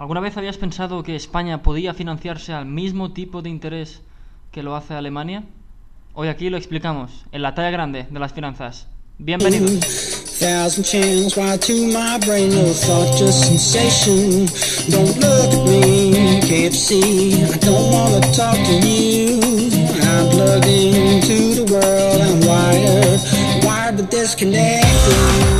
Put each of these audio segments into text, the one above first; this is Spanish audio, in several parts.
¿Alguna vez habías pensado que España podía financiarse al mismo tipo de interés que lo hace Alemania? Hoy aquí lo explicamos, en la talla grande de las finanzas. Bienvenidos. Disconnected.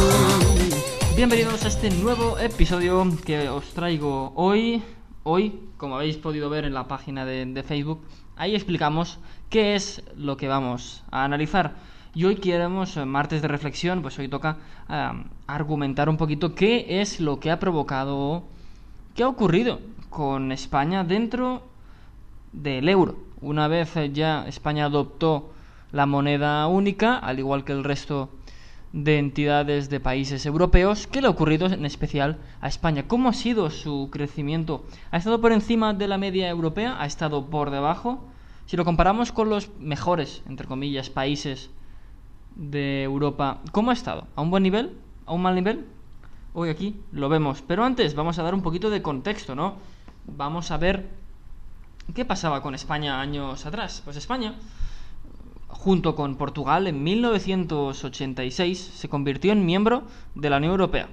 Bienvenidos a este nuevo episodio que os traigo hoy. Hoy, como habéis podido ver en la página de, Facebook, ahí explicamos qué es lo que vamos a analizar. Y hoy queremos, eh, martes de reflexión, pues hoy toca argumentar un poquito qué es lo que ha provocado, qué ha ocurrido con España dentro del euro. Una vez ya España adoptó la moneda única, al igual que el resto de entidades de países europeos. ¿Qué le ha ocurrido en especial a España? ¿Cómo ha sido su crecimiento? ¿Ha estado por encima de la media europea? ¿Ha estado por debajo? Si lo comparamos con los mejores, entre comillas, países de Europa, ¿cómo ha estado? ¿A un buen nivel? ¿A un mal nivel? Hoy aquí lo vemos. Pero antes vamos a dar un poquito de contexto, ¿no? Vamos a ver qué pasaba con España años atrás. Pues España junto con Portugal, en 1986 se convirtió en miembro de la Unión Europea.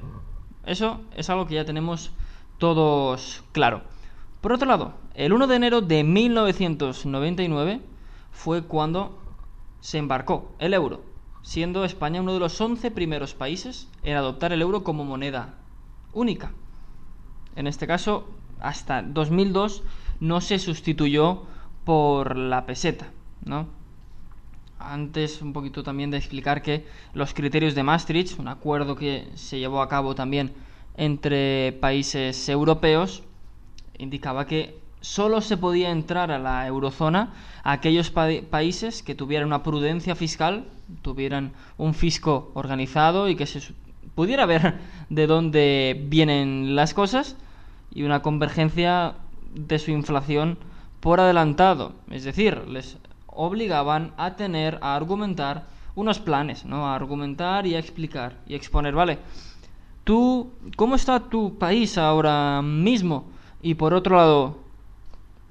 Eso es algo que ya tenemos todos claro. Por otro lado, el 1 de enero de 1999 fue cuando se embarcó el euro, siendo España uno de los 11 primeros países en adoptar el euro como moneda única. En este caso, hasta 2002 no se sustituyó por la peseta, ¿no? Antes un poquito también de explicar que los criterios de Maastricht, un acuerdo que se llevó a cabo también entre países europeos, indicaba que solo se podía entrar a la eurozona a aquellos países que tuvieran una prudencia fiscal, tuvieran un fisco organizado y que se pudiera ver de dónde vienen las cosas y una convergencia de su inflación por adelantado. Es decir, les obligaban a tener, a argumentar unos planes, ¿no? A argumentar y a explicar y exponer, ¿vale? Tú, ¿cómo está tu país ahora mismo? Y por otro lado,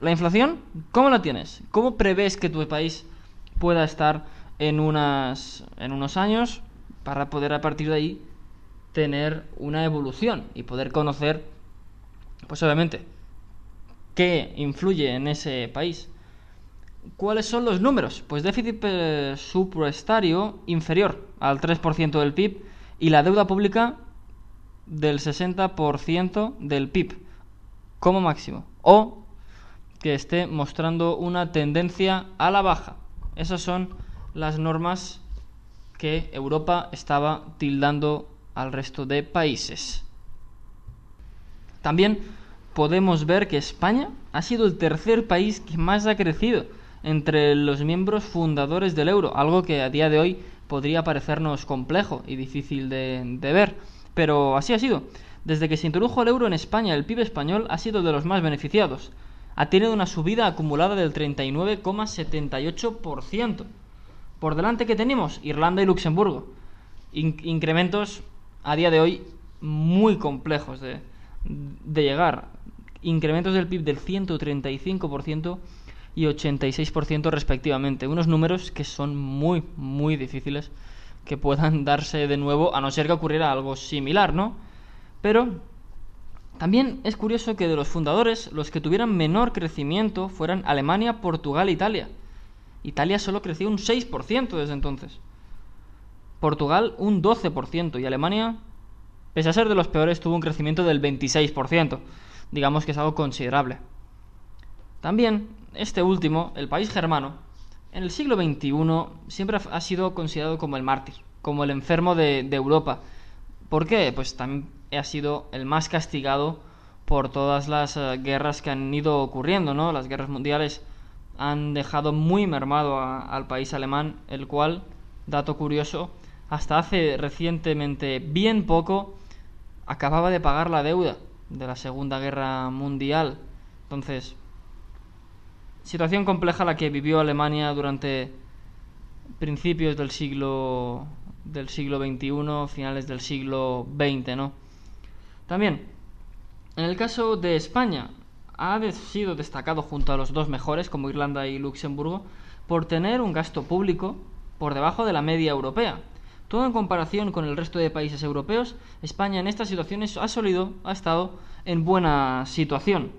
la inflación, ¿cómo la tienes? ¿Cómo prevés que tu país pueda estar en unas en unos años para poder a partir de ahí tener una evolución y poder conocer pues obviamente qué influye en ese país ¿Cuáles son los números? Pues déficit presupuestario inferior al 3% del PIB y la deuda pública del 60% del PIB como máximo. O que esté mostrando una tendencia a la baja. Esas son las normas que Europa estaba tildando al resto de países. También podemos ver que España ha sido el tercer país que más ha crecido entre los miembros fundadores del euro, algo que a día de hoy podría parecernos complejo y difícil de, ver, pero así ha sido. Desde que se introdujo el euro en España, el PIB español ha sido de los más beneficiados. Ha tenido una subida acumulada del 39,78%. Por delante que tenemos Irlanda y Luxemburgo. incrementos a día de hoy muy complejos de, llegar. Incrementos del PIB del 135% y 86% respectivamente. Unos números que son muy, muy difíciles que puedan darse de nuevo, a no ser que ocurriera algo similar, ¿no? Pero también es curioso que de los fundadores, los que tuvieran menor crecimiento fueran Alemania, Portugal e Italia. Italia solo creció un 6% desde entonces. Portugal un 12% y Alemania, pese a ser de los peores, tuvo un crecimiento del 26%. Digamos que es algo considerable. También este último, el país germano, en el siglo XXI siempre ha sido considerado como el mártir, como el enfermo de, Europa. ¿Por qué? Pues también ha sido el más castigado por todas las eh, guerras que han ido ocurriendo, ¿no? Las guerras mundiales han dejado muy mermado al país alemán, el cual, dato curioso, hasta hace recientemente bien poco acababa de pagar la deuda de la Segunda Guerra Mundial. Entonces, situación compleja la que vivió Alemania durante principios del siglo del siglo XXI, finales del siglo XX, ¿no? También En el caso de España, ha sido destacado junto a los dos mejores, como Irlanda y Luxemburgo, por tener un gasto público por debajo de la media europea. Todo en comparación con el resto de países europeos, España en estas situaciones ha solido, ha estado en buena situación.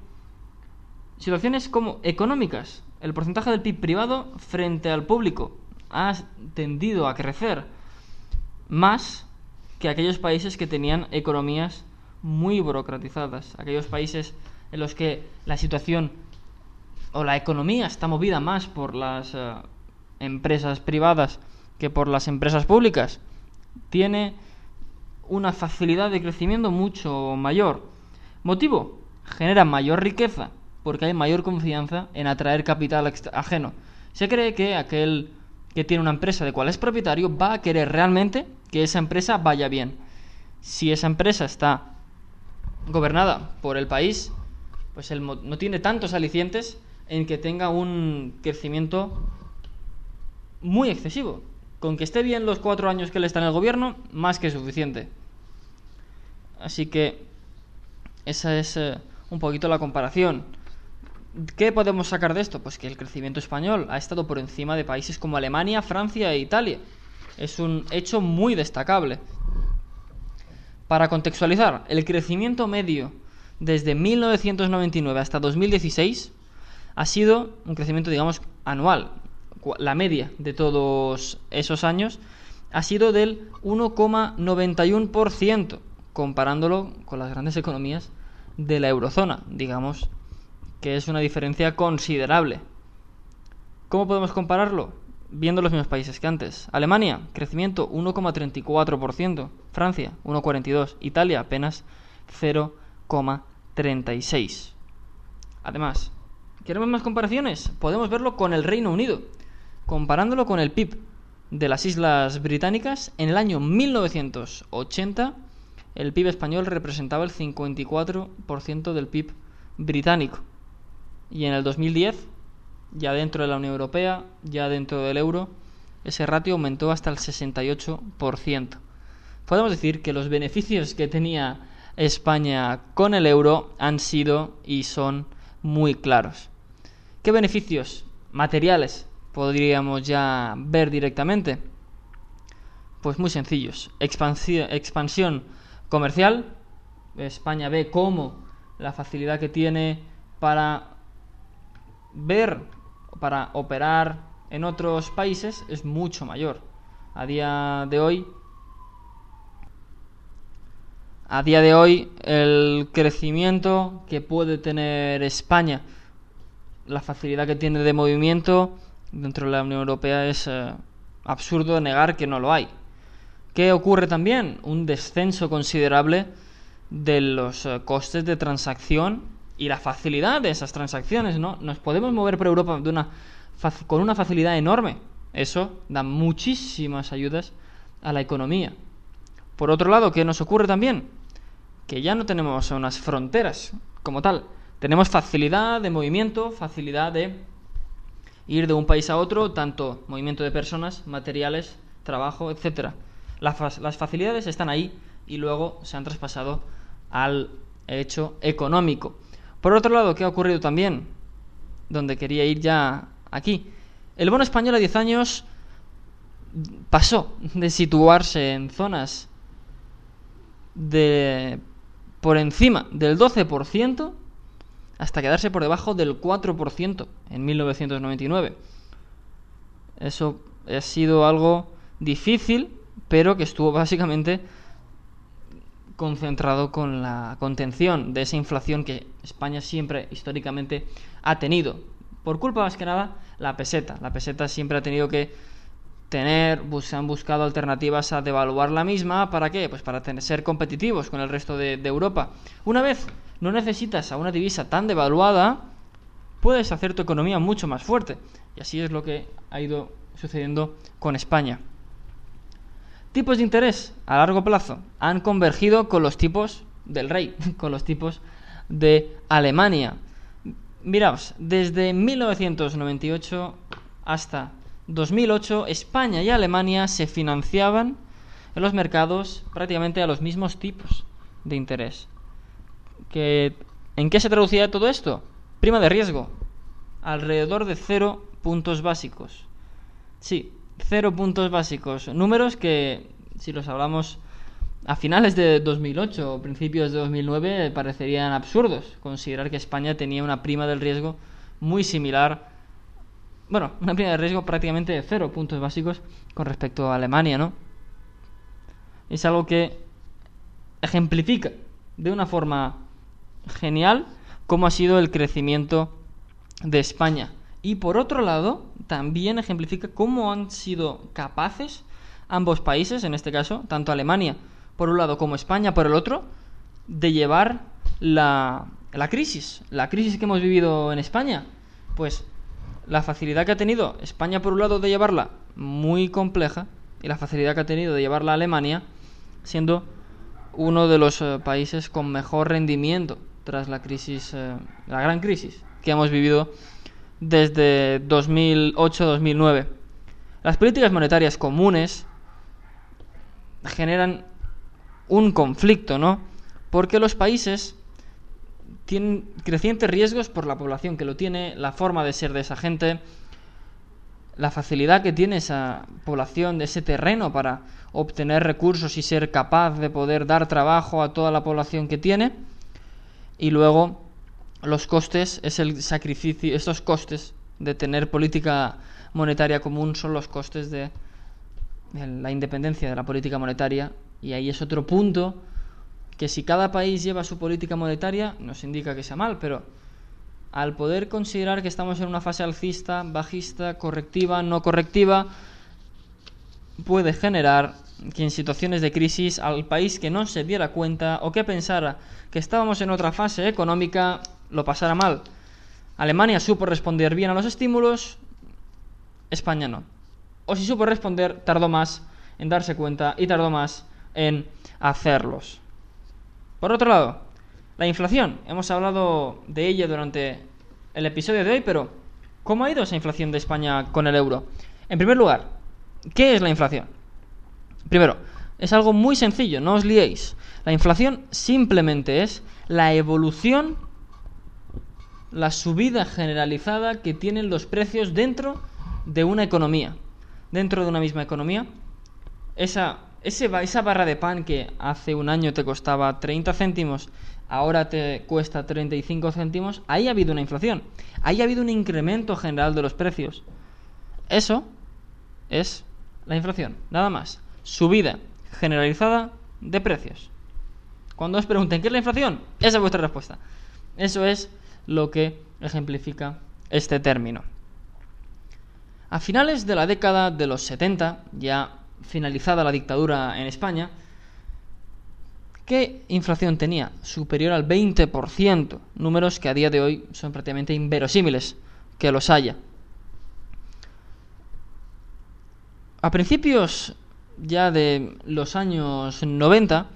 Situaciones como económicas. El porcentaje del PIB privado frente al público ha tendido a crecer más que aquellos países que tenían economías muy burocratizadas, aquellos países en los que la situación o la economía está movida más por las eh, empresas privadas que por las empresas públicas, tiene una facilidad de crecimiento mucho mayor. Motivo, genera mayor riqueza porque hay mayor confianza en atraer capital ajeno. Se cree que aquel que tiene una empresa de cual es propietario va a querer realmente que esa empresa vaya bien. Si esa empresa está gobernada por el país, pues él no tiene tantos alicientes en que tenga un crecimiento muy excesivo. Con que esté bien los cuatro años que él está en el gobierno, más que suficiente. Así que esa es eh, un poquito la comparación. ¿Qué podemos sacar de esto? Pues que el crecimiento español ha estado por encima de países como Alemania, Francia e Italia. Es un hecho muy destacable. Para contextualizar, el crecimiento medio desde 1999 hasta 2016 ha sido un crecimiento, digamos, anual. La media de todos esos años ha sido del 1,91%, comparándolo con las grandes economías de la eurozona, digamos que es una diferencia considerable. ¿Cómo podemos compararlo? Viendo los mismos países que antes. Alemania, crecimiento 1,34%. Francia, 1,42%. Italia, apenas 0,36%. Además, ¿queremos más comparaciones? Podemos verlo con el Reino Unido. Comparándolo con el PIB de las Islas Británicas, en el año 1980 el PIB español representaba el 54% del PIB británico. Y en el 2010, ya dentro de la Unión Europea, ya dentro del euro, ese ratio aumentó hasta el 68%. Podemos decir que los beneficios que tenía España con el euro han sido y son muy claros. ¿Qué beneficios materiales podríamos ya ver directamente? Pues muy sencillos. expansión comercial. España ve cómo la facilidad que tiene para ver para operar en otros países es mucho mayor. A día de hoy, a día de hoy, el crecimiento que puede tener España, la facilidad que tiene de movimiento dentro de la Unión Europea es eh, absurdo negar que no lo hay. ¿Qué ocurre también? Un descenso considerable de los eh, costes de transacción y la facilidad de esas transacciones, ¿no? Nos podemos mover por Europa con una facilidad enorme. Eso da muchísimas ayudas a la economía. Por otro lado, ¿qué nos ocurre también? Que ya no tenemos unas fronteras como tal. Tenemos facilidad de movimiento, facilidad de ir de un país a otro, tanto movimiento de personas, materiales, trabajo, etcétera. Las, las facilidades están ahí y luego se han traspasado al hecho económico. Por otro lado, ¿qué ha ocurrido también? Donde quería ir ya aquí. El bono español a 10 años pasó de situarse en zonas de por encima del 12% hasta quedarse por debajo del 4% en 1999. Eso ha sido algo difícil, pero que estuvo básicamente concentrado con la contención de esa inflación que España siempre históricamente ha tenido. Por culpa más que nada la peseta. La peseta siempre ha tenido que tener, se han buscado alternativas a devaluar la misma. ¿Para qué? Pues para tener, ser competitivos con el resto de, de Europa. Una vez no necesitas a una divisa tan devaluada, puedes hacer tu economía mucho más fuerte. Y así es lo que ha ido sucediendo con España tipos de interés a largo plazo han convergido con los tipos del rey, con los tipos de Alemania. Miraos, desde 1998 hasta 2008, España y Alemania se financiaban en los mercados prácticamente a los mismos tipos de interés. que, ¿En qué se traducía todo esto? Prima de riesgo. Alrededor de cero puntos básicos. Sí, cero puntos básicos. Números que, si los hablamos a finales de 2008 o principios de 2009, parecerían absurdos. Considerar que España tenía una prima del riesgo muy similar. Bueno, una prima de riesgo prácticamente de cero puntos básicos con respecto a Alemania, ¿no? Es algo que ejemplifica de una forma genial cómo ha sido el crecimiento de España. Y por otro lado, también ejemplifica cómo han sido capaces ambos países, en este caso, tanto Alemania por un lado como España por el otro, de llevar la, la crisis, la crisis que hemos vivido en España. Pues la facilidad que ha tenido España por un lado de llevarla muy compleja y la facilidad que ha tenido de llevarla a Alemania siendo uno de los eh, países con mejor rendimiento tras la crisis, eh, la gran crisis que hemos vivido desde 2008-2009. Las políticas monetarias comunes generan un conflicto, ¿no? Porque los países tienen crecientes riesgos por la población que lo tiene, la forma de ser de esa gente, la facilidad que tiene esa población de ese terreno para obtener recursos y ser capaz de poder dar trabajo a toda la población que tiene. Y luego los costes es el sacrificio, estos costes de tener política monetaria común son los costes de la independencia de la política monetaria. Y ahí es otro punto que si cada país lleva su política monetaria nos indica que sea mal, pero al poder considerar que estamos en una fase alcista, bajista, correctiva, no correctiva, puede generar que en situaciones de crisis al país que no se diera cuenta o que pensara que estábamos en otra fase económica lo pasara mal. Alemania supo responder bien a los estímulos, España no. O si supo responder, tardó más en darse cuenta y tardó más en hacerlos. Por otro lado, la inflación. Hemos hablado de ella durante el episodio de hoy, pero ¿cómo ha ido esa inflación de España con el euro? En primer lugar, ¿qué es la inflación? Primero, es algo muy sencillo, no os liéis. La inflación simplemente es la evolución, la subida generalizada que tienen los precios dentro de una economía. Dentro de una misma economía, esa esa barra de pan que hace un año te costaba 30 céntimos, ahora te cuesta 35 céntimos, ahí ha habido una inflación. Ahí ha habido un incremento general de los precios. Eso es la inflación, nada más. Subida generalizada de precios. Cuando os pregunten qué es la inflación, esa es vuestra respuesta. Eso es lo que ejemplifica este término. A finales de la década de los 70, ya finalizada la dictadura en España, ¿qué inflación tenía? Superior al 20%, números que a día de hoy son prácticamente inverosímiles que los haya. A principios ya de los años 90,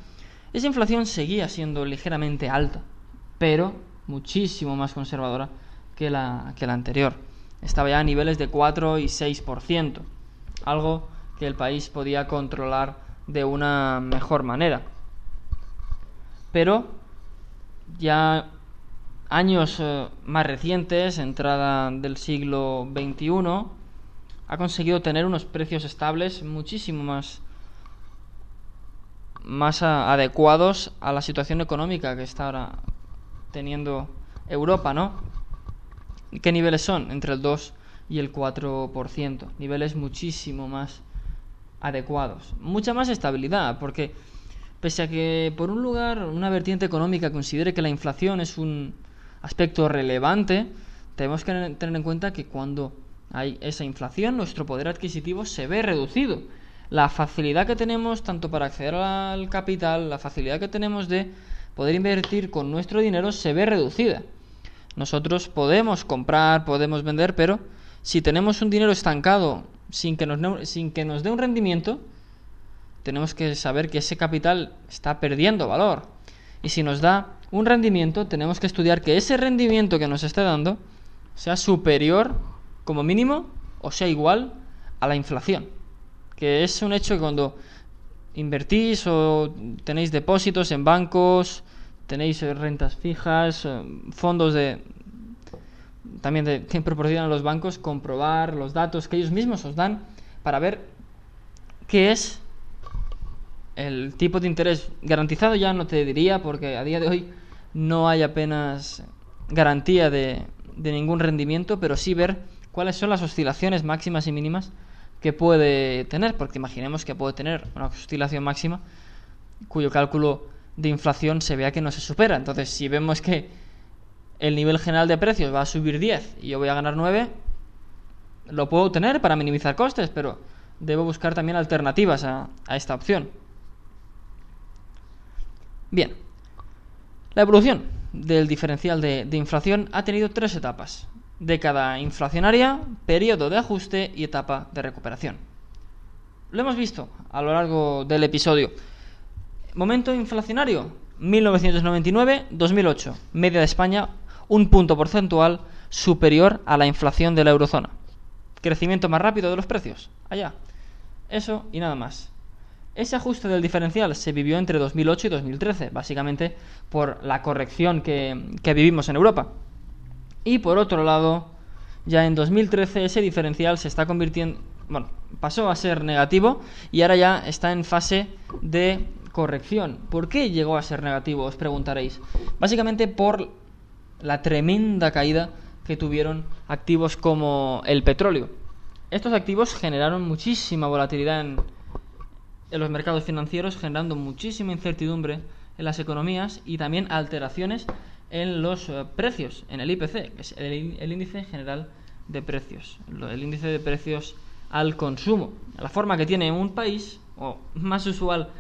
esa inflación seguía siendo ligeramente alta, pero muchísimo más conservadora que la, que la anterior. Estaba ya a niveles de 4 y 6%, algo que el país podía controlar de una mejor manera. Pero ya años eh, más recientes, entrada del siglo XXI, ha conseguido tener unos precios estables muchísimo más más adecuados a la situación económica que está ahora teniendo Europa, ¿no? ¿Qué niveles son? Entre el 2 y el 4%. Niveles muchísimo más adecuados. Mucha más estabilidad, porque pese a que por un lugar una vertiente económica considere que la inflación es un aspecto relevante, tenemos que tener en cuenta que cuando hay esa inflación, nuestro poder adquisitivo se ve reducido. La facilidad que tenemos tanto para acceder al capital, la facilidad que tenemos de poder invertir con nuestro dinero se ve reducida. Nosotros podemos comprar, podemos vender, pero si tenemos un dinero estancado sin que nos, sin que nos dé un rendimiento, tenemos que saber que ese capital está perdiendo valor. Y si nos da un rendimiento, tenemos que estudiar que ese rendimiento que nos está dando sea superior, como mínimo, o sea igual a la inflación. Que es un hecho que cuando invertís o tenéis depósitos en bancos, tenéis rentas fijas, fondos de también de, que proporcionan los bancos, comprobar los datos que ellos mismos os dan para ver qué es el tipo de interés garantizado. Ya no te diría porque a día de hoy no hay apenas garantía de, de ningún rendimiento, pero sí ver cuáles son las oscilaciones máximas y mínimas que puede tener, porque imaginemos que puede tener una oscilación máxima cuyo cálculo de inflación se vea que no se supera. Entonces, si vemos que el nivel general de precios va a subir 10 y yo voy a ganar 9, lo puedo tener para minimizar costes, pero debo buscar también alternativas a, a esta opción. Bien, la evolución del diferencial de, inflación ha tenido tres etapas. Década inflacionaria, periodo de ajuste y etapa de recuperación. Lo hemos visto a lo largo del episodio. Momento inflacionario, 1999-2008. Media de España, un punto porcentual superior a la inflación de la eurozona. Crecimiento más rápido de los precios. Allá. Eso y nada más. Ese ajuste del diferencial se vivió entre 2008 y 2013, básicamente por la corrección que, vivimos en Europa. Y por otro lado, ya en 2013 ese diferencial se está convirtiendo, bueno, pasó a ser negativo y ahora ya está en fase de corrección. ¿Por qué llegó a ser negativo? Os preguntaréis. Básicamente por la tremenda caída que tuvieron activos como el petróleo. Estos activos generaron muchísima volatilidad en, los mercados financieros, generando muchísima incertidumbre en las economías y también alteraciones en los eh, precios, en el IPC, que es el, índice general de precios, el índice de precios al consumo, la forma que tiene un país, o más usual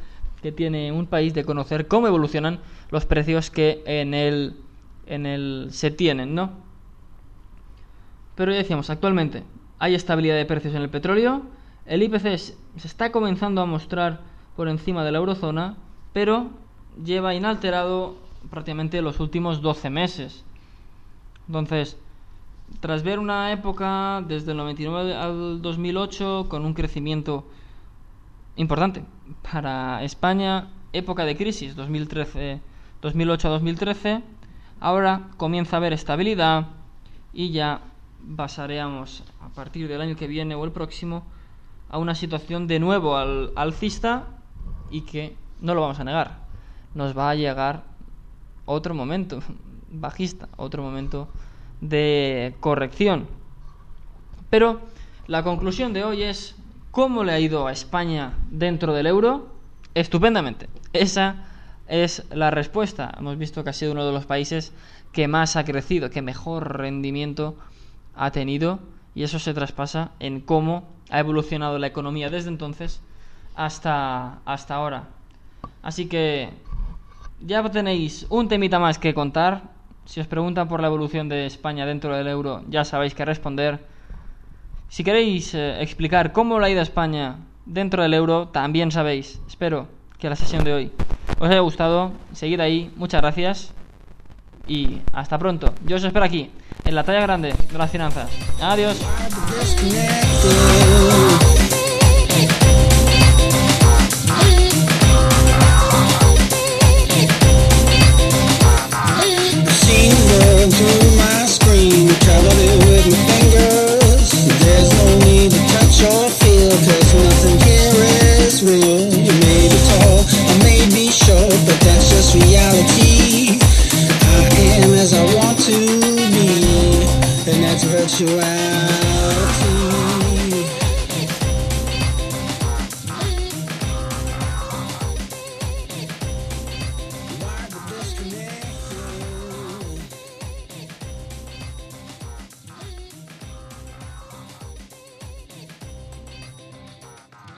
que tiene un país de conocer cómo evolucionan los precios que en él, en el se tienen, ¿no? Pero ya decíamos, actualmente hay estabilidad de precios en el petróleo, el IPC se está comenzando a mostrar por encima de la eurozona, pero lleva inalterado prácticamente los últimos 12 meses. Entonces, tras ver una época desde el 99 al 2008 con un crecimiento importante para España, época de crisis 2013, 2008 a 2013, ahora comienza a haber estabilidad y ya basaríamos a partir del año que viene o el próximo a una situación de nuevo al, alcista y que no lo vamos a negar. Nos va a llegar otro momento bajista, otro momento de corrección. Pero la conclusión de hoy es cómo le ha ido a España dentro del euro. Estupendamente. Esa es la respuesta. Hemos visto que ha sido uno de los países que más ha crecido, que mejor rendimiento ha tenido y eso se traspasa en cómo ha evolucionado la economía desde entonces hasta, hasta ahora. Así que ya tenéis un temita más que contar. Si os preguntan por la evolución de España dentro del euro, ya sabéis qué responder. Si queréis eh, explicar cómo la ido a España dentro del euro, también sabéis. Espero que la sesión de hoy os haya gustado. Seguid ahí. Muchas gracias. Y hasta pronto. Yo os espero aquí en la talla grande de las finanzas. Adiós.